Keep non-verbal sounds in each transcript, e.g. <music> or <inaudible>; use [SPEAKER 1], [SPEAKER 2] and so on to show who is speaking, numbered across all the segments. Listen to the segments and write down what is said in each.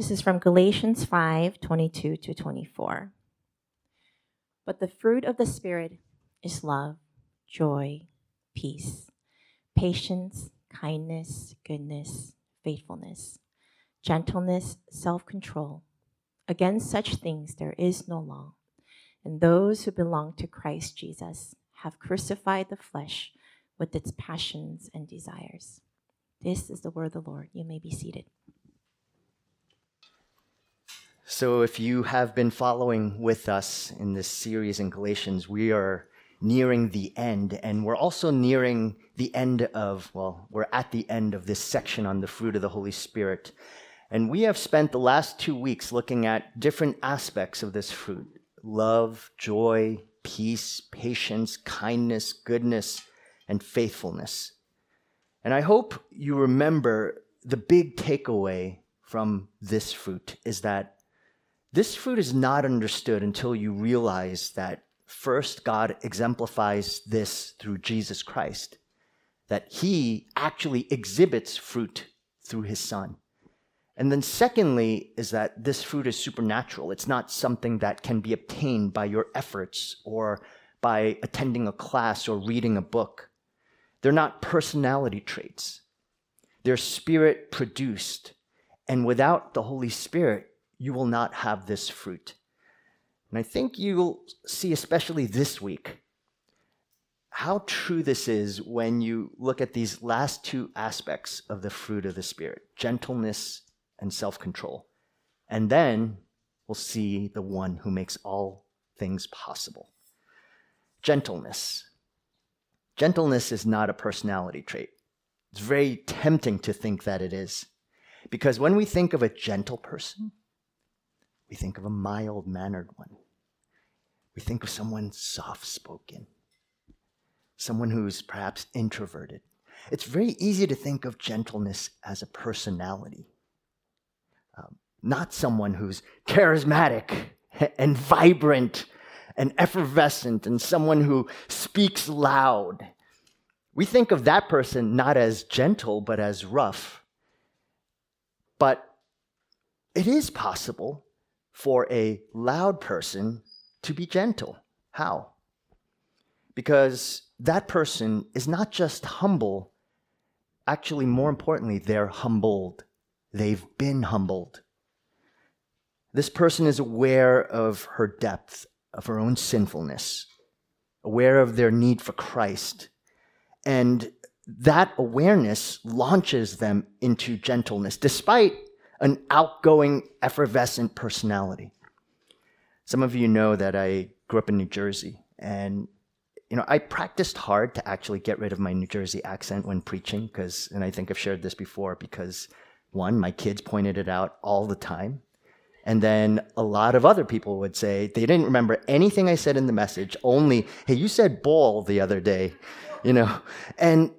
[SPEAKER 1] This is from Galatians 5 22 to 24. But the fruit of the Spirit is love, joy, peace, patience, kindness, goodness, faithfulness, gentleness, self control. Against such things there is no law. And those who belong to Christ Jesus have crucified the flesh with its passions and desires. This is the word of the Lord. You may be seated.
[SPEAKER 2] So, if you have been following with us in this series in Galatians, we are nearing the end, and we're also nearing the end of, well, we're at the end of this section on the fruit of the Holy Spirit. And we have spent the last two weeks looking at different aspects of this fruit love, joy, peace, patience, kindness, goodness, and faithfulness. And I hope you remember the big takeaway from this fruit is that this fruit is not understood until you realize that first, God exemplifies this through Jesus Christ, that he actually exhibits fruit through his son. And then, secondly, is that this fruit is supernatural. It's not something that can be obtained by your efforts or by attending a class or reading a book. They're not personality traits, they're spirit produced. And without the Holy Spirit, you will not have this fruit. And I think you'll see, especially this week, how true this is when you look at these last two aspects of the fruit of the Spirit gentleness and self control. And then we'll see the one who makes all things possible. Gentleness. Gentleness is not a personality trait. It's very tempting to think that it is. Because when we think of a gentle person, we think of a mild mannered one. We think of someone soft spoken, someone who's perhaps introverted. It's very easy to think of gentleness as a personality, um, not someone who's charismatic and vibrant and effervescent and someone who speaks loud. We think of that person not as gentle, but as rough. But it is possible for a loud person to be gentle. How? Because that person is not just humble, actually, more importantly, they're humbled. They've been humbled. This person is aware of her depth, of her own sinfulness, aware of their need for Christ. And that awareness launches them into gentleness, despite an outgoing, effervescent personality. Some of you know that I grew up in New Jersey, and you know I practiced hard to actually get rid of my New Jersey accent when preaching, because, and I think I've shared this before, because one, my kids pointed it out all the time, and then a lot of other people would say they didn't remember anything I said in the message, only, hey, you said ball the other day, you know, and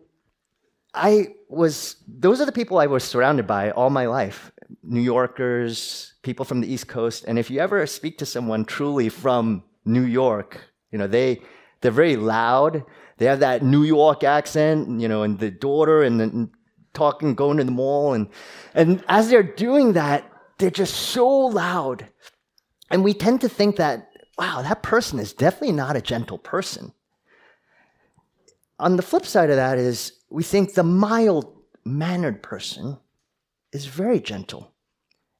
[SPEAKER 2] I was, those are the people I was surrounded by all my life. New Yorkers, people from the East Coast. And if you ever speak to someone truly from New York, you know, they, they're very loud. They have that New York accent, you know, and the daughter and, the, talking, going to the mall. And, and as they're doing that, they're just so loud. And we tend to think that, wow, that person is definitely not a gentle person. On the flip side of that is we think the mild mannered person is very gentle.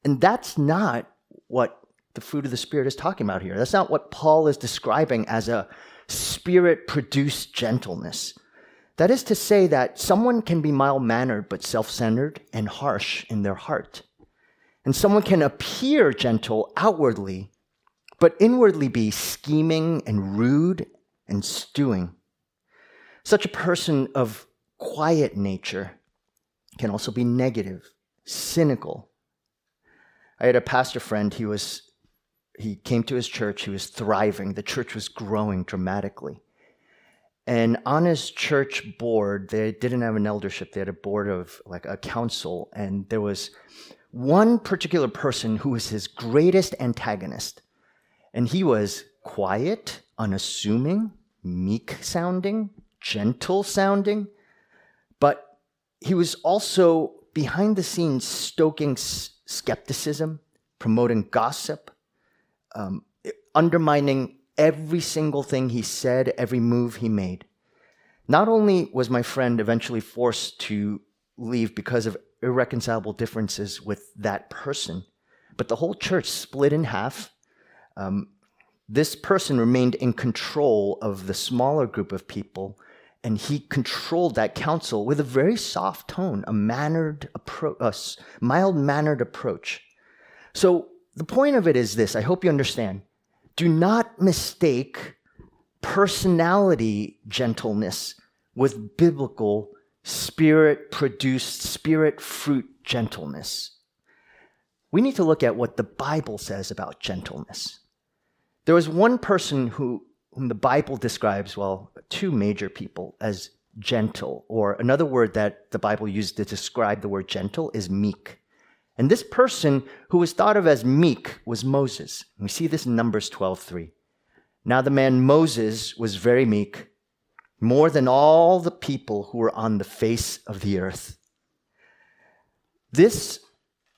[SPEAKER 2] And that's not what the fruit of the Spirit is talking about here. That's not what Paul is describing as a spirit produced gentleness. That is to say, that someone can be mild mannered but self centered and harsh in their heart. And someone can appear gentle outwardly, but inwardly be scheming and rude and stewing. Such a person of quiet nature can also be negative cynical. I had a pastor friend, he was he came to his church, he was thriving. The church was growing dramatically. And on his church board, they didn't have an eldership, they had a board of like a council, and there was one particular person who was his greatest antagonist. And he was quiet, unassuming, meek sounding, gentle sounding, but he was also behind the scenes stoking s- skepticism, promoting gossip, um, undermining every single thing he said, every move he made. Not only was my friend eventually forced to leave because of irreconcilable differences with that person, but the whole church split in half. Um, this person remained in control of the smaller group of people, and he controlled that council with a very soft tone, a mannered approach, a mild mannered approach. So the point of it is this I hope you understand. Do not mistake personality gentleness with biblical spirit produced, spirit fruit gentleness. We need to look at what the Bible says about gentleness. There was one person who, whom the Bible describes, well, two major people, as gentle, or another word that the Bible used to describe the word gentle is meek. And this person who was thought of as meek was Moses. We see this in Numbers 12:3. Now the man Moses was very meek, more than all the people who were on the face of the earth. This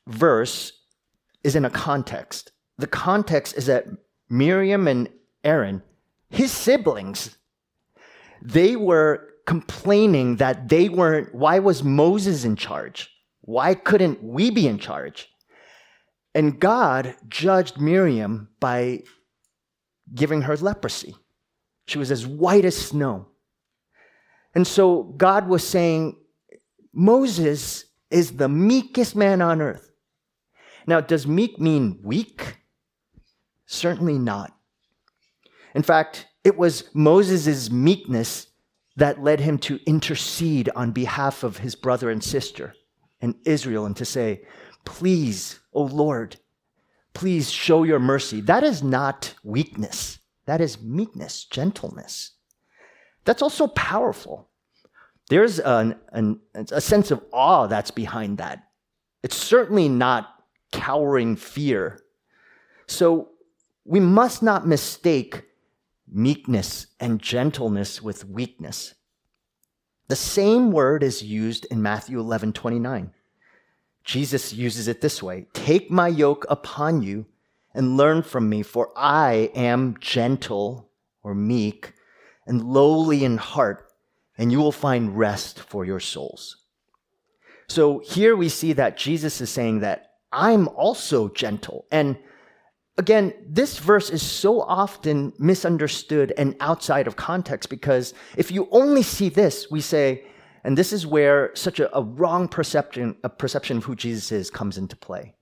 [SPEAKER 2] verse is in a context. The context is that Miriam and Aaron, his siblings, they were complaining that they weren't, why was Moses in charge? Why couldn't we be in charge? And God judged Miriam by giving her leprosy. She was as white as snow. And so God was saying, Moses is the meekest man on earth. Now, does meek mean weak? Certainly not. In fact, it was Moses' meekness that led him to intercede on behalf of his brother and sister and Israel and to say, Please, O Lord, please show your mercy. That is not weakness, that is meekness, gentleness. That's also powerful. There's an, an, a sense of awe that's behind that. It's certainly not cowering fear. So we must not mistake meekness and gentleness with weakness. The same word is used in Matthew 11 29. Jesus uses it this way Take my yoke upon you and learn from me, for I am gentle or meek and lowly in heart, and you will find rest for your souls. So here we see that Jesus is saying that I'm also gentle. And again, this verse is so often misunderstood and outside of context because if you only see this, we say, and this is where such a, a wrong perception, a perception of who Jesus is comes into play.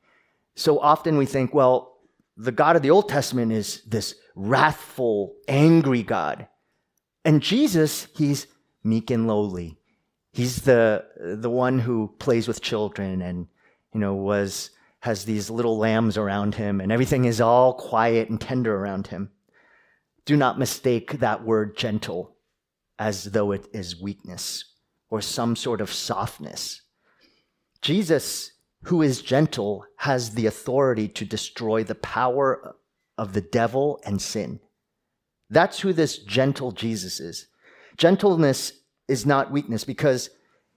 [SPEAKER 2] So often we think, well, the God of the Old Testament is this wrathful, angry God. And Jesus, he's meek and lowly. He's the, the one who plays with children and, you know, was, has these little lambs around him and everything is all quiet and tender around him. Do not mistake that word gentle as though it is weakness or some sort of softness. Jesus, who is gentle, has the authority to destroy the power of the devil and sin. That's who this gentle Jesus is. Gentleness is not weakness because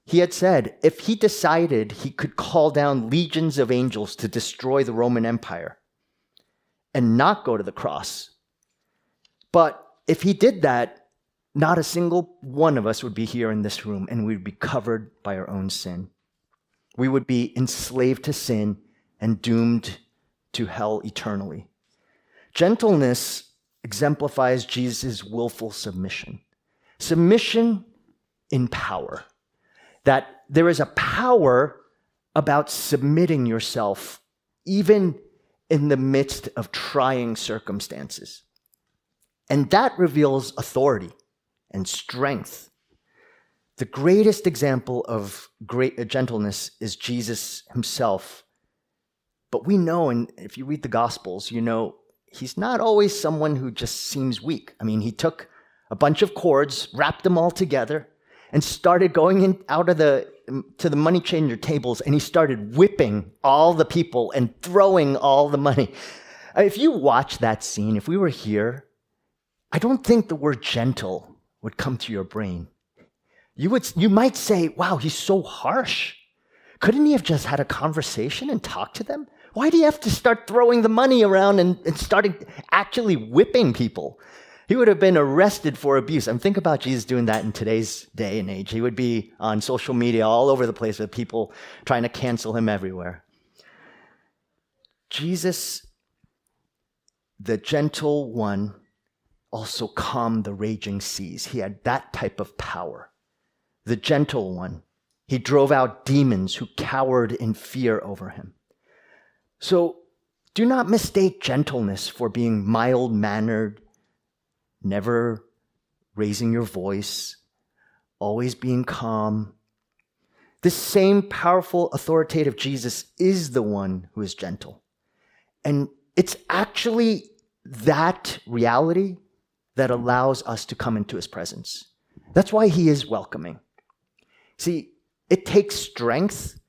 [SPEAKER 2] he had said if he decided he could call down legions of angels to destroy the Roman Empire and not go to the cross. But if he did that, not a single one of us would be here in this room and we'd be covered by our own sin. We would be enslaved to sin and doomed to hell eternally. Gentleness exemplifies Jesus' willful submission. Submission in power. That there is a power about submitting yourself, even in the midst of trying circumstances. And that reveals authority and strength. The greatest example of great gentleness is Jesus himself. But we know, and if you read the Gospels, you know he's not always someone who just seems weak. I mean, he took a bunch of cords, wrapped them all together, and started going in, out of the to the money changer tables, and he started whipping all the people and throwing all the money. Uh, if you watch that scene, if we were here, I don't think the word gentle would come to your brain. You would, you might say, "Wow, he's so harsh." Couldn't he have just had a conversation and talked to them? Why do you have to start throwing the money around and, and starting actually whipping people? He would have been arrested for abuse. Mean, think about Jesus doing that in today's day and age. He would be on social media all over the place with people trying to cancel him everywhere. Jesus, the gentle one, also calmed the raging seas. He had that type of power. The gentle one, he drove out demons who cowered in fear over him. So do not mistake gentleness for being mild mannered, never raising your voice, always being calm. This same powerful, authoritative Jesus is the one who is gentle. And it's actually that reality that allows us to come into his presence. That's why he is welcoming. See, it takes strength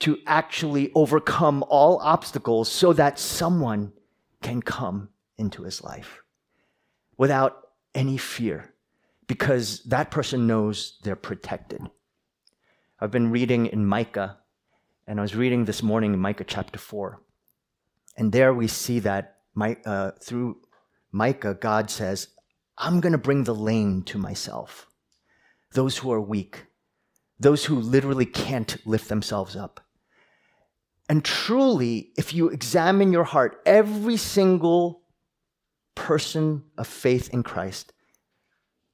[SPEAKER 2] to actually overcome all obstacles so that someone can come into his life without any fear because that person knows they're protected. I've been reading in Micah, and I was reading this morning in Micah chapter 4. And there we see that uh, through Micah, God says, I'm going to bring the lame to myself, those who are weak, those who literally can't lift themselves up. And truly, if you examine your heart, every single person of faith in Christ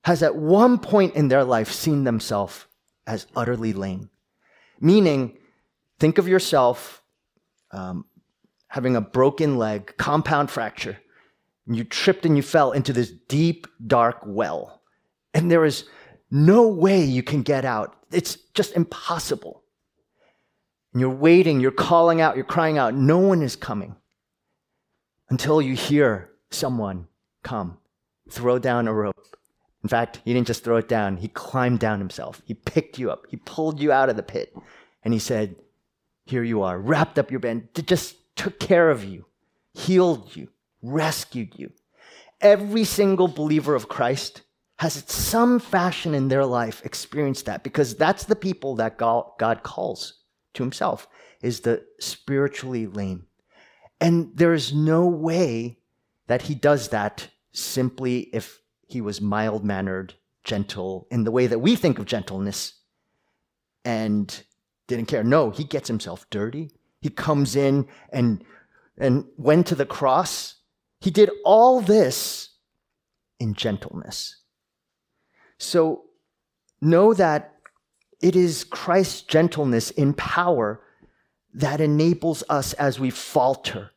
[SPEAKER 2] has at one point in their life seen themselves as utterly lame. Meaning, think of yourself um, having a broken leg, compound fracture, and you tripped and you fell into this deep, dark well. And there is no way you can get out. It's just impossible. And you're waiting, you're calling out, you're crying out. No one is coming until you hear someone come, throw down a rope. In fact, he didn't just throw it down, he climbed down himself. He picked you up, he pulled you out of the pit, and he said, Here you are, wrapped up your band, just took care of you, healed you, rescued you. Every single believer of Christ has in some fashion in their life experienced that because that's the people that God calls to himself is the spiritually lame. And there's no way that he does that simply if he was mild mannered, gentle in the way that we think of gentleness and didn't care. No, he gets himself dirty. He comes in and, and went to the cross he did all this in gentleness. So know that it is Christ's gentleness in power that enables us as we falter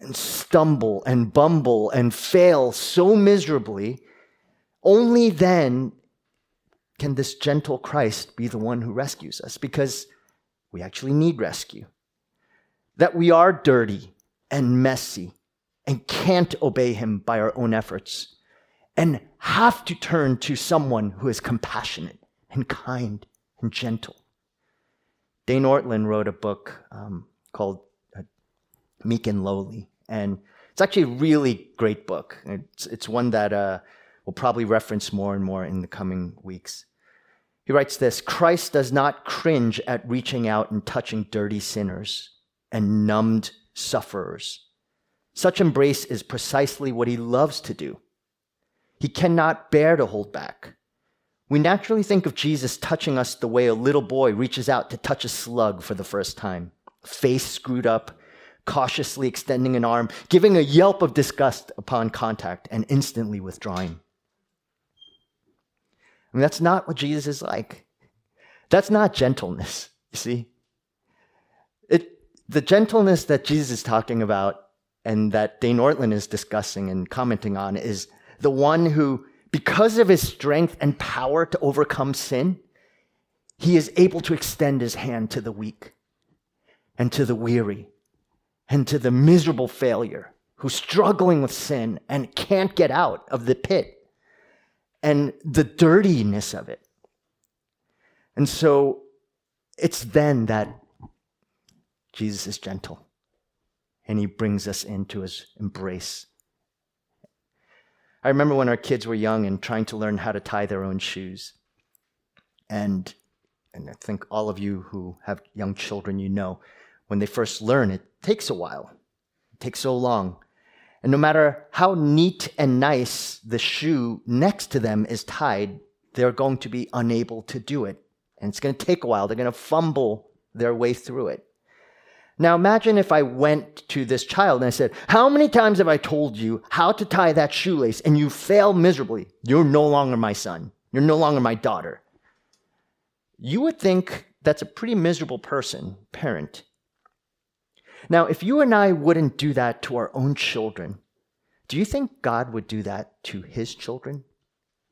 [SPEAKER 2] and stumble and bumble and fail so miserably. Only then can this gentle Christ be the one who rescues us because we actually need rescue. That we are dirty and messy and can't obey him by our own efforts and have to turn to someone who is compassionate and kind and gentle. Dane Ortlund wrote a book um, called Meek and Lowly, and it's actually a really great book. It's, it's one that uh, we'll probably reference more and more in the coming weeks. He writes this Christ does not cringe at reaching out and touching dirty sinners and numbed sufferers such embrace is precisely what he loves to do. He cannot bear to hold back. We naturally think of Jesus touching us the way a little boy reaches out to touch a slug for the first time, face screwed up, cautiously extending an arm, giving a yelp of disgust upon contact, and instantly withdrawing. I mean, that's not what Jesus is like. That's not gentleness, you see. It, the gentleness that Jesus is talking about and that Dane Ortlund is discussing and commenting on is the one who, because of his strength and power to overcome sin, he is able to extend his hand to the weak and to the weary and to the miserable failure who's struggling with sin and can't get out of the pit and the dirtiness of it. And so it's then that Jesus is gentle and he brings us into his embrace. I remember when our kids were young and trying to learn how to tie their own shoes. And and I think all of you who have young children, you know, when they first learn, it takes a while. It takes so long. And no matter how neat and nice the shoe next to them is tied, they're going to be unable to do it. And it's going to take a while. They're going to fumble their way through it. Now imagine if I went to this child and I said, How many times have I told you how to tie that shoelace and you fail miserably? You're no longer my son. You're no longer my daughter. You would think that's a pretty miserable person, parent. Now, if you and I wouldn't do that to our own children, do you think God would do that to his children?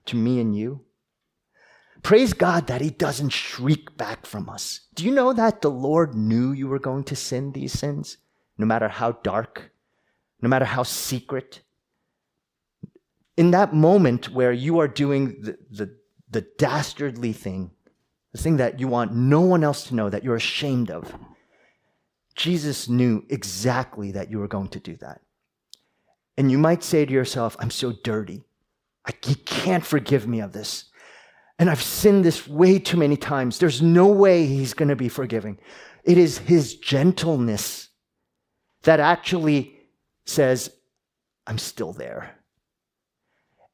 [SPEAKER 2] To me and you? Praise God that He doesn't shriek back from us. Do you know that the Lord knew you were going to sin these sins, no matter how dark, no matter how secret? In that moment where you are doing the, the, the dastardly thing, the thing that you want no one else to know, that you're ashamed of, Jesus knew exactly that you were going to do that. And you might say to yourself, I'm so dirty. I, he can't forgive me of this. And I've sinned this way too many times. There's no way he's going to be forgiving. It is his gentleness that actually says, I'm still there.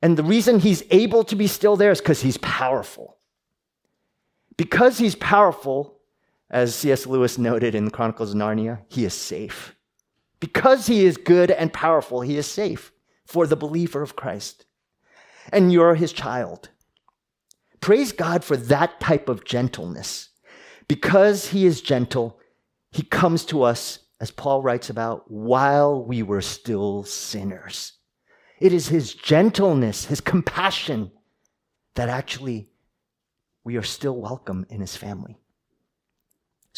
[SPEAKER 2] And the reason he's able to be still there is because he's powerful. Because he's powerful, as C.S. Lewis noted in Chronicles of Narnia, he is safe. Because he is good and powerful, he is safe for the believer of Christ. And you're his child. Praise God for that type of gentleness. Because he is gentle, he comes to us, as Paul writes about, while we were still sinners. It is his gentleness, his compassion, that actually we are still welcome in his family.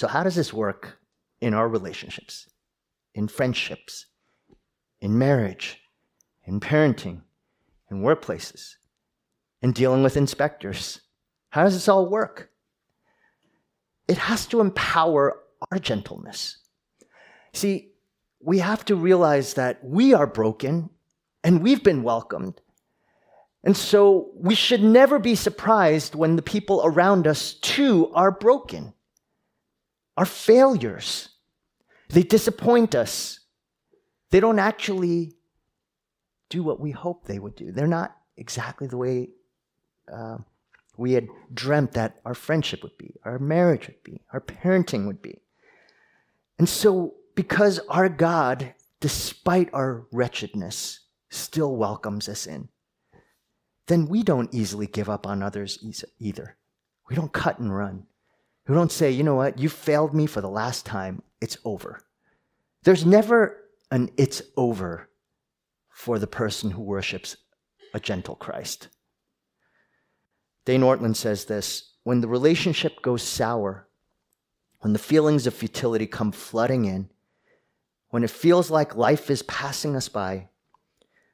[SPEAKER 2] So, how does this work in our relationships, in friendships, in marriage, in parenting, in workplaces? in dealing with inspectors. How does this all work? It has to empower our gentleness. See, we have to realize that we are broken and we've been welcomed. And so we should never be surprised when the people around us too are broken, are failures. They disappoint us. They don't actually do what we hope they would do. They're not exactly the way uh, we had dreamt that our friendship would be, our marriage would be, our parenting would be. And so, because our God, despite our wretchedness, still welcomes us in, then we don't easily give up on others either. We don't cut and run. We don't say, you know what, you failed me for the last time, it's over. There's never an it's over for the person who worships a gentle Christ. Dane Ortlund says this when the relationship goes sour, when the feelings of futility come flooding in, when it feels like life is passing us by,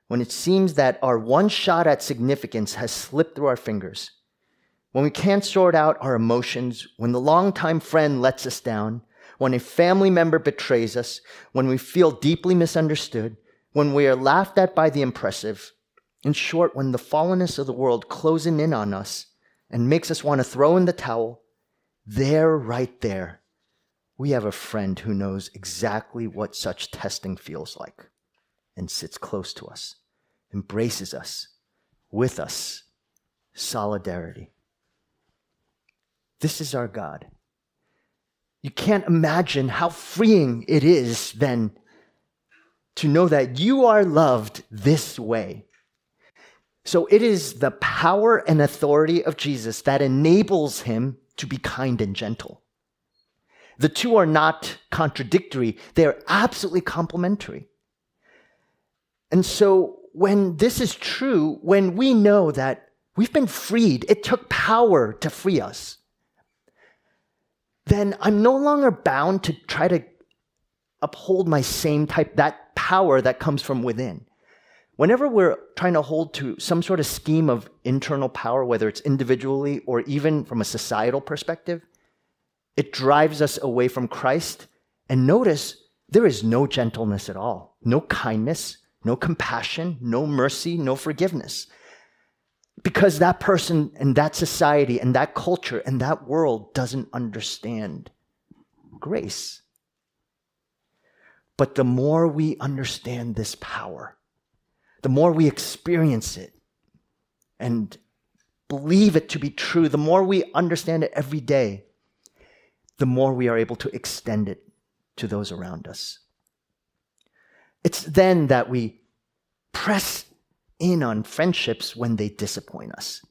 [SPEAKER 2] when it seems that our one shot at significance has slipped through our fingers, when we can't sort out our emotions, when the longtime friend lets us down, when a family member betrays us, when we feel deeply misunderstood, when we are laughed at by the impressive, in short, when the fallenness of the world closing in on us and makes us want to throw in the towel, there, right there, we have a friend who knows exactly what such testing feels like and sits close to us, embraces us, with us, solidarity. This is our God. You can't imagine how freeing it is then to know that you are loved this way so it is the power and authority of Jesus that enables him to be kind and gentle. The two are not contradictory, they are absolutely complementary. And so when this is true, when we know that we've been freed, it took power to free us, then I'm no longer bound to try to uphold my same type, that power that comes from within. Whenever we're trying to hold to some sort of scheme of internal power, whether it's individually or even from a societal perspective, it drives us away from Christ. And notice there is no gentleness at all, no kindness, no compassion, no mercy, no forgiveness. Because that person and that society and that culture and that world doesn't understand grace. But the more we understand this power, the more we experience it and believe it to be true, the more we understand it every day, the more we are able to extend it to those around us. It's then that we press in on friendships when they disappoint us,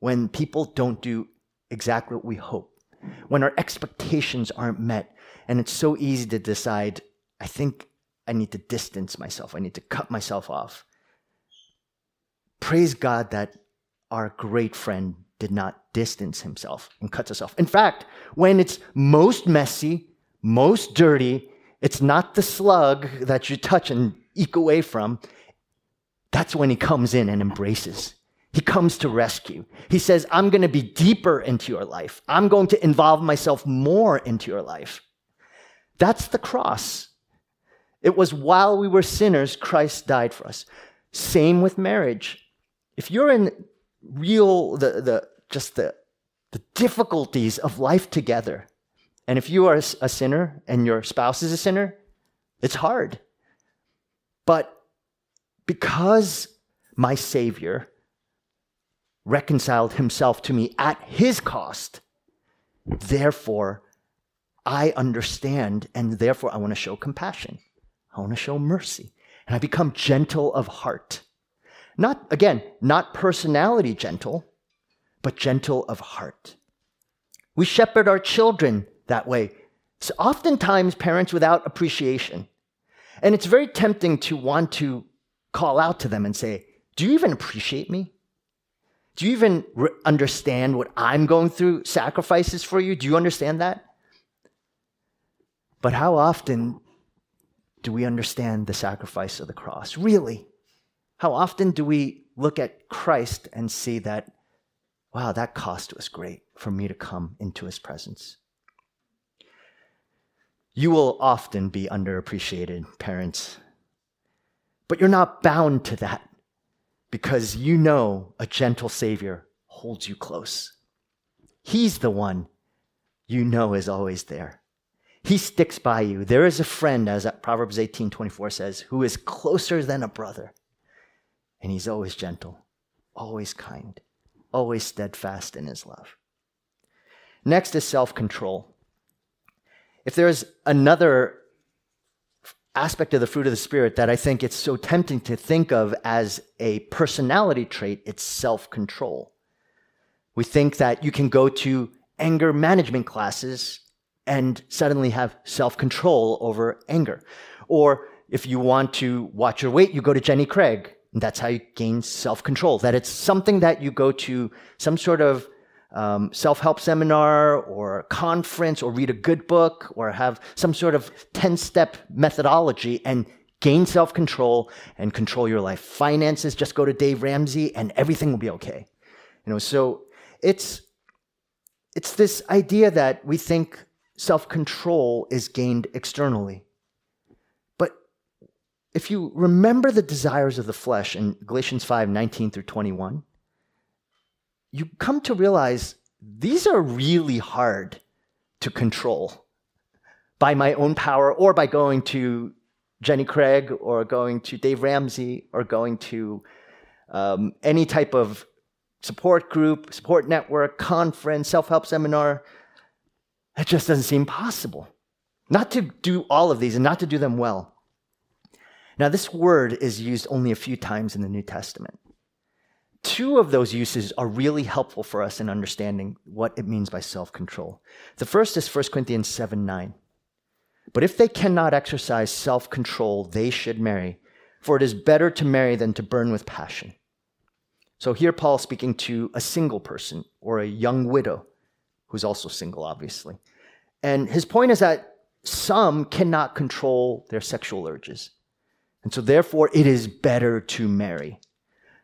[SPEAKER 2] when people don't do exactly what we hope, when our expectations aren't met. And it's so easy to decide, I think I need to distance myself, I need to cut myself off. Praise God that our great friend did not distance himself and cuts us off. In fact, when it's most messy, most dirty, it's not the slug that you touch and eke away from. That's when he comes in and embraces. He comes to rescue. He says, I'm going to be deeper into your life. I'm going to involve myself more into your life. That's the cross. It was while we were sinners, Christ died for us. Same with marriage. If you're in real, the, the, just the, the difficulties of life together, and if you are a sinner and your spouse is a sinner, it's hard. But because my Savior reconciled himself to me at his cost, therefore I understand and therefore I want to show compassion. I want to show mercy. And I become gentle of heart. Not, again, not personality gentle, but gentle of heart. We shepherd our children that way. It's oftentimes, parents without appreciation. And it's very tempting to want to call out to them and say, Do you even appreciate me? Do you even re- understand what I'm going through, sacrifices for you? Do you understand that? But how often do we understand the sacrifice of the cross? Really? How often do we look at Christ and see that, wow, that cost was great for me to come into his presence? You will often be underappreciated, parents. But you're not bound to that because you know a gentle Savior holds you close. He's the one you know is always there. He sticks by you. There is a friend, as Proverbs 18 24 says, who is closer than a brother. And he's always gentle, always kind, always steadfast in his love. Next is self control. If there's another aspect of the fruit of the Spirit that I think it's so tempting to think of as a personality trait, it's self control. We think that you can go to anger management classes and suddenly have self control over anger. Or if you want to watch your weight, you go to Jenny Craig. And that's how you gain self control. That it's something that you go to some sort of um, self help seminar or conference or read a good book or have some sort of 10 step methodology and gain self control and control your life. Finances, just go to Dave Ramsey and everything will be okay. You know, so it's, it's this idea that we think self control is gained externally. But if you remember the desires of the flesh in Galatians 5 19 through 21, you come to realize these are really hard to control by my own power or by going to Jenny Craig or going to Dave Ramsey or going to um, any type of support group, support network, conference, self help seminar. It just doesn't seem possible. Not to do all of these and not to do them well. Now, this word is used only a few times in the New Testament two of those uses are really helpful for us in understanding what it means by self control. The first is 1 Corinthians 7 9. But if they cannot exercise self control, they should marry, for it is better to marry than to burn with passion. So here, Paul is speaking to a single person or a young widow who's also single, obviously. And his point is that some cannot control their sexual urges. And so, therefore, it is better to marry.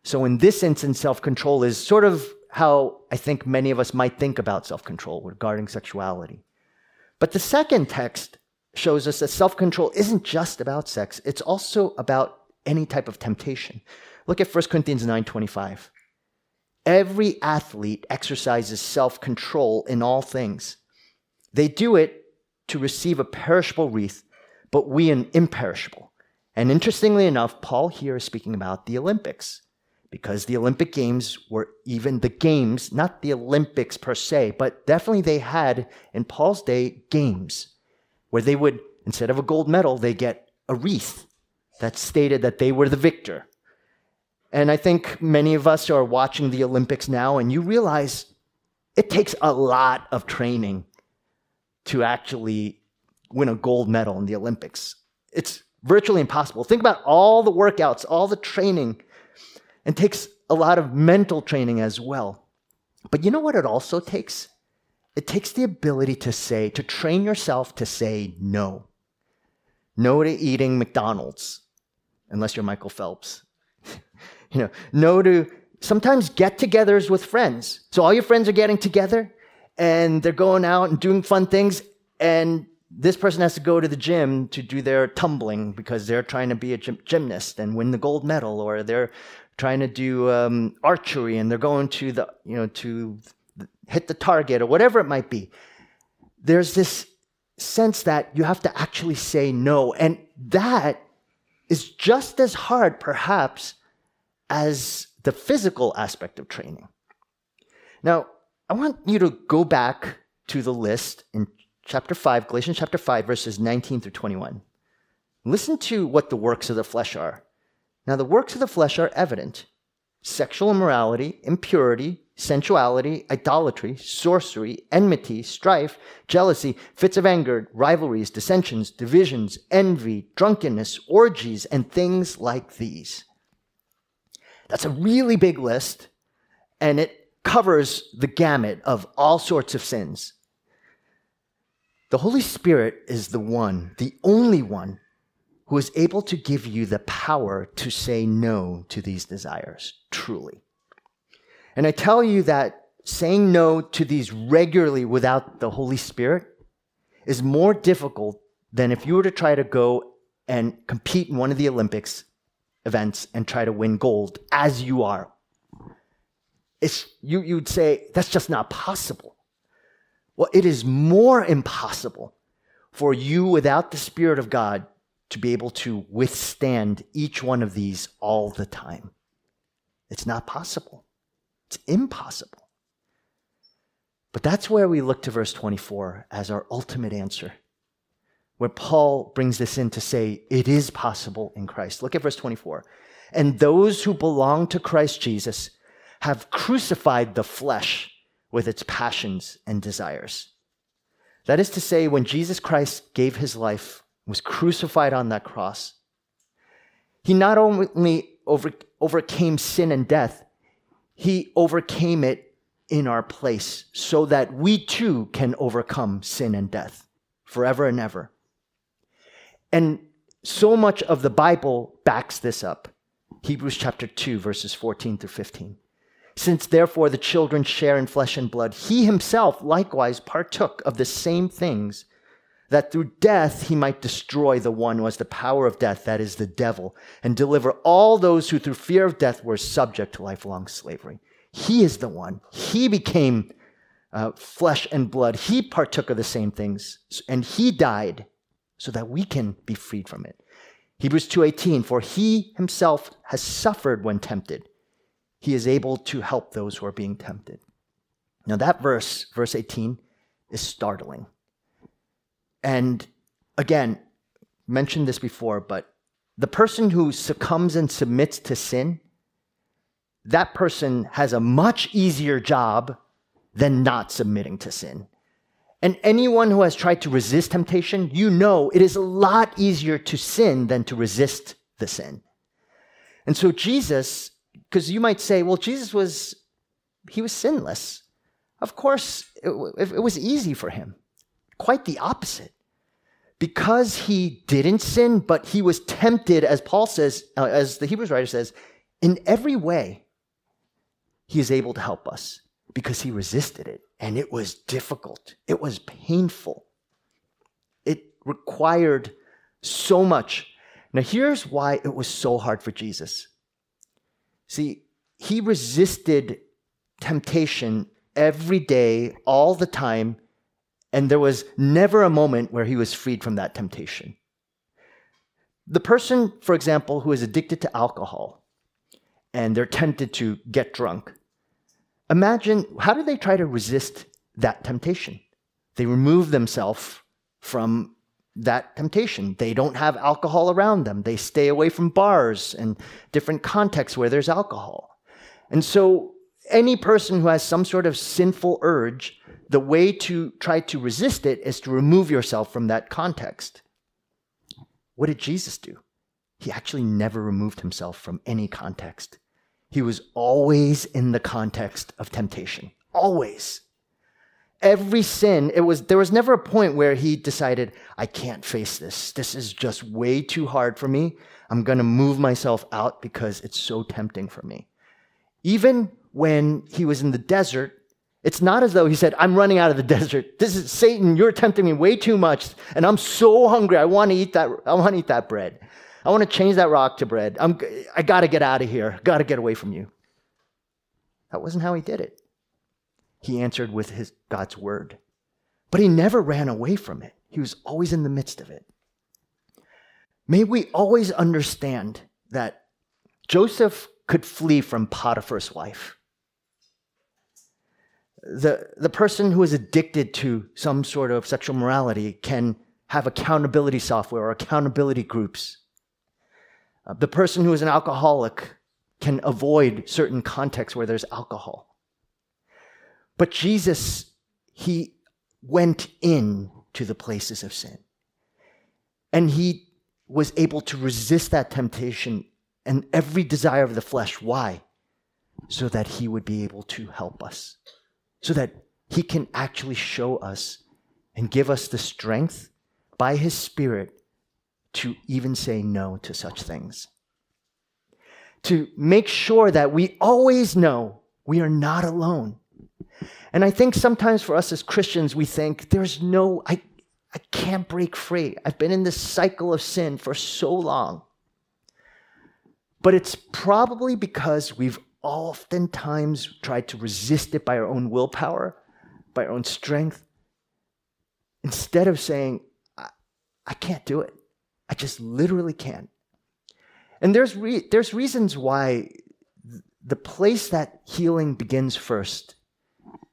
[SPEAKER 2] So in this instance, self-control is sort of how I think many of us might think about self-control regarding sexuality. But the second text shows us that self-control isn't just about sex, it's also about any type of temptation. Look at 1 Corinthians 9:25. every athlete exercises self control in all things. They do it to receive a perishable wreath, but we an imperishable. And interestingly enough, Paul here is speaking about the Olympics because the Olympic Games were even the games, not the Olympics per se, but definitely they had in Paul's day games where they would, instead of a gold medal, they get a wreath that stated that they were the victor. And I think many of us are watching the Olympics now, and you realize it takes a lot of training to actually win a gold medal in the Olympics. It's virtually impossible. Think about all the workouts, all the training, and takes a lot of mental training as well. But you know what it also takes? It takes the ability to say, to train yourself to say no. No to eating McDonald's, unless you're Michael Phelps. <laughs> you know, no to sometimes get togethers with friends. So all your friends are getting together and they're going out and doing fun things. And this person has to go to the gym to do their tumbling because they're trying to be a gym- gymnast and win the gold medal, or they're trying to do um, archery and they're going to the, you know, to hit the target or whatever it might be. There's this sense that you have to actually say no. And that is just as hard, perhaps, as the physical aspect of training. Now, I want you to go back to the list in chapter 5, Galatians chapter 5, verses 19 through 21. Listen to what the works of the flesh are. Now, the works of the flesh are evident sexual immorality, impurity, sensuality, idolatry, sorcery, enmity, strife, jealousy, fits of anger, rivalries, dissensions, divisions, envy, drunkenness, orgies, and things like these. That's a really big list, and it covers the gamut of all sorts of sins. The Holy Spirit is the one, the only one, who is able to give you the power to say no to these desires, truly. And I tell you that saying no to these regularly without the Holy Spirit is more difficult than if you were to try to go and compete in one of the Olympics events and try to win gold as you are it's, you, you'd say, that's just not possible. Well, it is more impossible for you without the Spirit of God to be able to withstand each one of these all the time. It's not possible. It's impossible. But that's where we look to verse 24 as our ultimate answer, where Paul brings this in to say it is possible in Christ. Look at verse 24. And those who belong to Christ Jesus have crucified the flesh with its passions and desires. That is to say, when Jesus Christ gave his life, was crucified on that cross, he not only over, overcame sin and death, he overcame it in our place so that we too can overcome sin and death forever and ever. And so much of the Bible backs this up. Hebrews chapter 2, verses 14 through 15. Since therefore the children share in flesh and blood, he himself likewise partook of the same things, that through death he might destroy the one who has the power of death, that is the devil, and deliver all those who through fear of death were subject to lifelong slavery. He is the one. He became uh, flesh and blood. He partook of the same things, and he died so that we can be freed from it. Hebrews 2:18 For he himself has suffered when tempted he is able to help those who are being tempted. Now, that verse, verse 18, is startling. And again, mentioned this before, but the person who succumbs and submits to sin, that person has a much easier job than not submitting to sin. And anyone who has tried to resist temptation, you know it is a lot easier to sin than to resist the sin. And so Jesus because you might say, well, Jesus was, he was sinless. Of course, it, it was easy for him. Quite the opposite. Because he didn't sin, but he was tempted, as Paul says, uh, as the Hebrews writer says, in every way, he is able to help us because he resisted it. And it was difficult, it was painful, it required so much. Now, here's why it was so hard for Jesus See, he resisted temptation every day, all the time, and there was never a moment where he was freed from that temptation. The person, for example, who is addicted to alcohol and they're tempted to get drunk, imagine how do they try to resist that temptation? They remove themselves from that temptation. They don't have alcohol around them. They stay away from bars and different contexts where there's alcohol. And so, any person who has some sort of sinful urge, the way to try to resist it is to remove yourself from that context. What did Jesus do? He actually never removed himself from any context. He was always in the context of temptation. Always every sin it was there was never a point where he decided i can't face this this is just way too hard for me i'm going to move myself out because it's so tempting for me even when he was in the desert it's not as though he said i'm running out of the <laughs> desert this is satan you're tempting me way too much and i'm so hungry i want to eat that i want to eat that bread i want to change that rock to bread I'm, i got to get out of here got to get away from you that wasn't how he did it he answered with his God's word. But he never ran away from it. He was always in the midst of it. May we always understand that Joseph could flee from Potiphar's wife. The, the person who is addicted to some sort of sexual morality can have accountability software or accountability groups. Uh, the person who is an alcoholic can avoid certain contexts where there's alcohol. But Jesus, he went in to the places of sin. And he was able to resist that temptation and every desire of the flesh. Why? So that he would be able to help us, so that he can actually show us and give us the strength by his Spirit to even say no to such things. To make sure that we always know we are not alone. And I think sometimes for us as Christians, we think there's no, I, I can't break free. I've been in this cycle of sin for so long. But it's probably because we've oftentimes try to resist it by our own willpower, by our own strength, instead of saying, I, I can't do it. I just literally can't. And there's, re- there's reasons why the place that healing begins first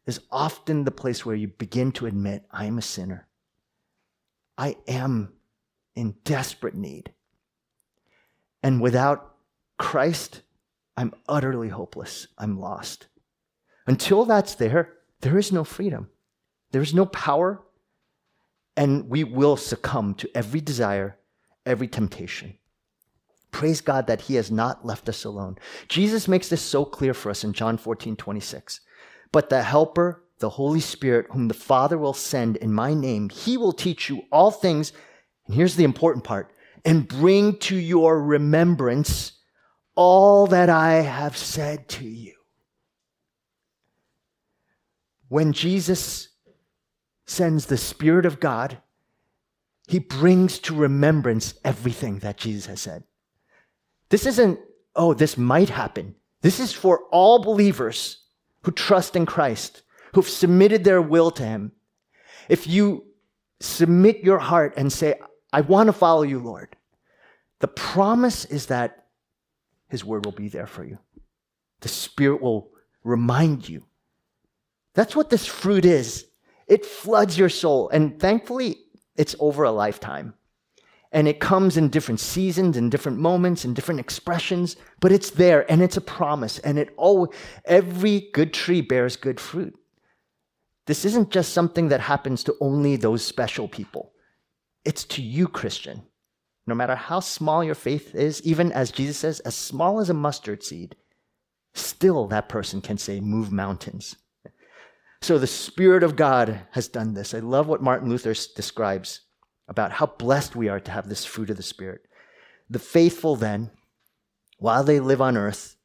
[SPEAKER 2] is often the place where you begin to admit, I'm a sinner. I am in desperate need. And without Christ, I'm utterly hopeless. I'm lost. Until that's there, there is no freedom. There is no power. And we will succumb to every desire, every temptation. Praise God that He has not left us alone. Jesus makes this so clear for us in John 14, 26. But the Helper, the Holy Spirit, whom the Father will send in my name, he will teach you all things. And here's the important part and bring to your remembrance all that I have said to you. When Jesus sends the Spirit of God, he brings to remembrance everything that Jesus has said. This isn't, oh, this might happen. This is for all believers who trust in Christ, who've submitted their will to Him, if you submit your heart and say, I want to follow you, Lord, the promise is that His word will be there for you. The Spirit will remind you. That's what this fruit is. It floods your soul. And thankfully, it's over a lifetime and it comes in different seasons and different moments and different expressions but it's there and it's a promise and it all every good tree bears good fruit this isn't just something that happens to only those special people it's to you christian no matter how small your faith is even as jesus says as small as a mustard seed still that person can say move mountains so the spirit of god has done this i love what martin luther describes about how blessed we are to have this fruit of the Spirit. The faithful, then, while they live on earth,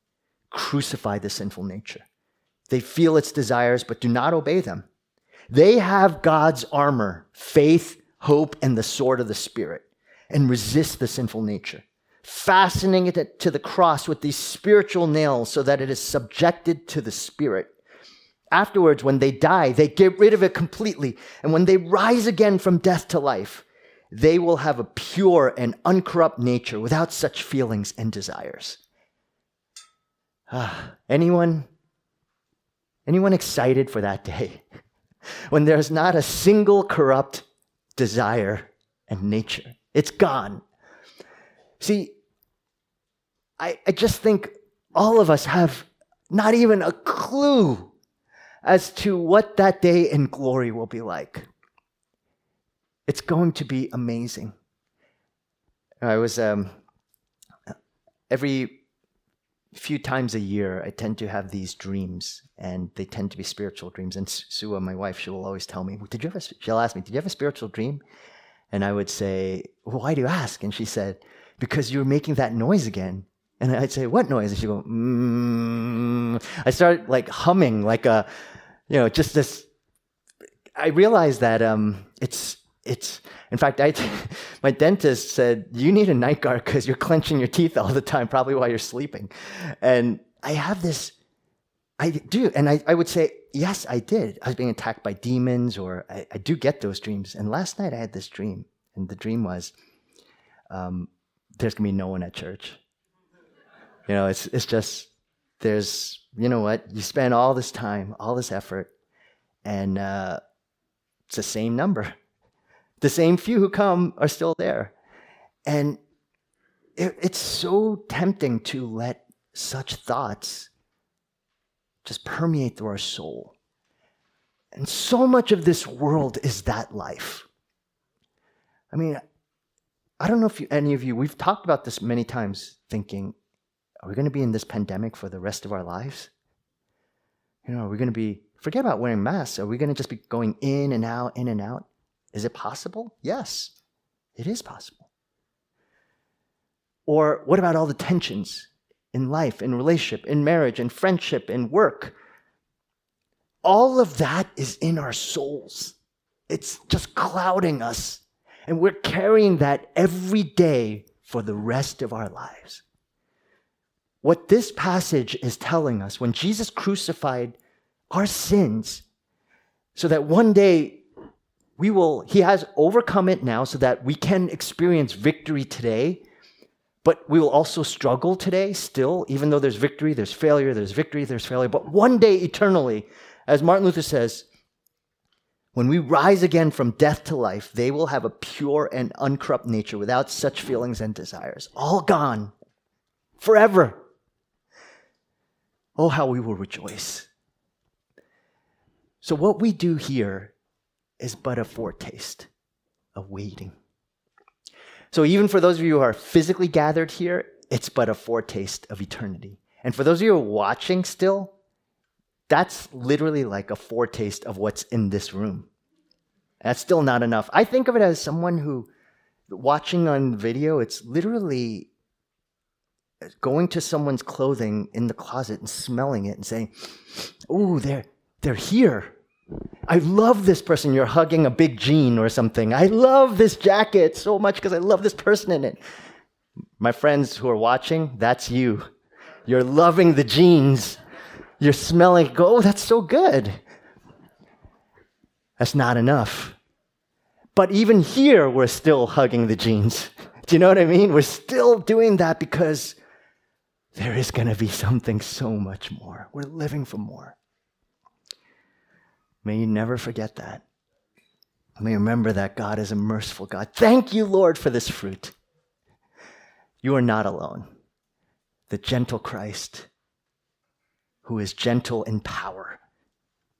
[SPEAKER 2] crucify the sinful nature. They feel its desires, but do not obey them. They have God's armor, faith, hope, and the sword of the Spirit, and resist the sinful nature, fastening it to the cross with these spiritual nails so that it is subjected to the Spirit, afterwards, when they die, they get rid of it completely. And when they rise again from death to life, they will have a pure and uncorrupt nature without such feelings and desires. Ah, anyone? Anyone excited for that day? <laughs> when there's not a single corrupt desire and nature. It's gone. See, I, I just think all of us have not even a clue as to what that day in glory will be like. It's going to be amazing. I was um, every few times a year, I tend to have these dreams, and they tend to be spiritual dreams. And Sua, my wife, she will always tell me, "Did you have?" A, she'll ask me, "Did you have a spiritual dream?" And I would say, well, "Why do you ask?" And she said, "Because you're making that noise again." And I'd say, "What noise?" And she'd go, mm. I start like humming, like a, you know, just this. I realized that um, it's it's in fact I, <laughs> my dentist said you need a night guard because you're clenching your teeth all the time probably while you're sleeping and i have this i do and i, I would say yes i did. I was being attacked by demons or I, I do get those dreams. And last night i had this dream and the dream was um, there's gonna be no one at church. You know it's, it's just there's you know what? You spend all this time all this effort and uh, it's the same number. <laughs> The same few who come are still there. And it, it's so tempting to let such thoughts just permeate through our soul. And so much of this world is that life. I mean, I don't know if you, any of you, we've talked about this many times, thinking, are we going to be in this pandemic for the rest of our lives? You know, are we going to be, forget about wearing masks, are we going to just be going in and out, in and out? Is it possible? Yes, it is possible. Or what about all the tensions in life, in relationship, in marriage, in friendship, in work? All of that is in our souls. It's just clouding us. And we're carrying that every day for the rest of our lives. What this passage is telling us when Jesus crucified our sins so that one day we will, he has overcome it now so that we can experience victory today, but we will also struggle today still, even though there's victory, there's failure, there's victory, there's failure. But one day eternally, as Martin Luther says, when we rise again from death to life, they will have a pure and uncorrupt nature without such feelings and desires. All gone. Forever. Oh, how we will rejoice. So, what we do here is but a foretaste of waiting. So, even for those of you who are physically gathered here, it's but a foretaste of eternity. And for those of you who are watching still, that's literally like a foretaste of what's in this room. That's still not enough. I think of it as someone who, watching on video, it's literally going to someone's clothing in the closet and smelling it and saying, "Oh, they're they're here. I love this person. You're hugging a big jean or something. I love this jacket so much because I love this person in it. My friends who are watching, that's you. You're loving the jeans. You're smelling, go, oh, that's so good. That's not enough. But even here, we're still hugging the jeans. <laughs> Do you know what I mean? We're still doing that because there is going to be something so much more. We're living for more. May you never forget that. May you remember that God is a merciful God. Thank you, Lord, for this fruit. You are not alone. The gentle Christ, who is gentle in power,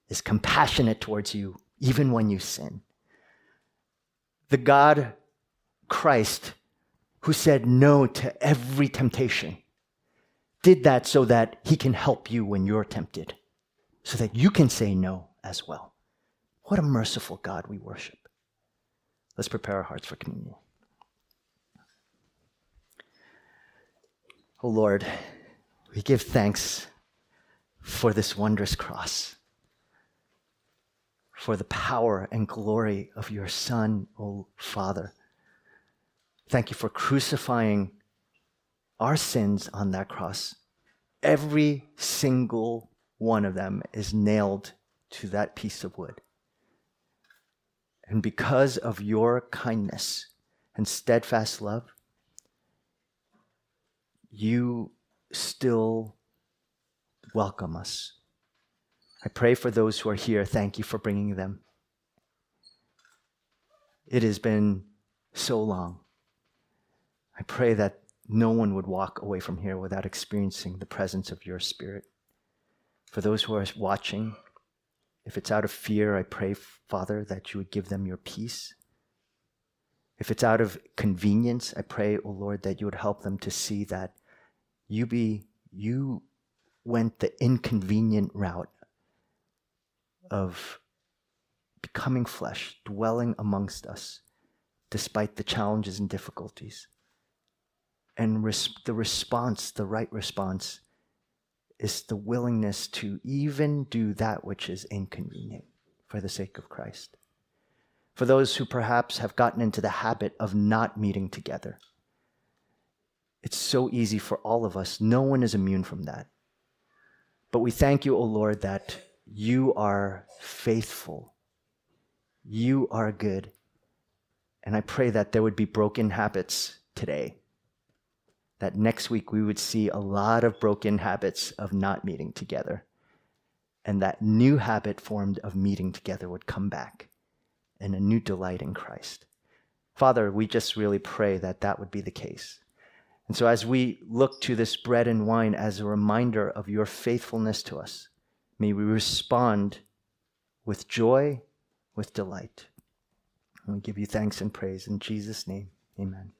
[SPEAKER 2] is compassionate towards you even when you sin. The God, Christ, who said no to every temptation, did that so that he can help you when you're tempted, so that you can say no as well. What a merciful God we worship. Let's prepare our hearts for communion. Oh Lord, we give thanks for this wondrous cross, for the power and glory of your Son, O oh Father. Thank you for crucifying our sins on that cross. Every single one of them is nailed to that piece of wood. And because of your kindness and steadfast love, you still welcome us. I pray for those who are here. Thank you for bringing them. It has been so long. I pray that no one would walk away from here without experiencing the presence of your Spirit. For those who are watching, if it's out of fear, I pray, Father, that you would give them your peace. If it's out of convenience, I pray, O oh Lord, that you would help them to see that you be you went the inconvenient route of becoming flesh, dwelling amongst us, despite the challenges and difficulties. And res- the response, the right response, is the willingness to even do that which is inconvenient for the sake of Christ. For those who perhaps have gotten into the habit of not meeting together, it's so easy for all of us. No one is immune from that. But we thank you, O Lord, that you are faithful. You are good. And I pray that there would be broken habits today that next week we would see a lot of broken habits of not meeting together. And that new habit formed of meeting together would come back and a new delight in Christ. Father, we just really pray that that would be the case. And so, as we look to this bread and wine as a reminder of your faithfulness to us, may we respond with joy, with delight. And we give you thanks and praise in Jesus' name. Amen.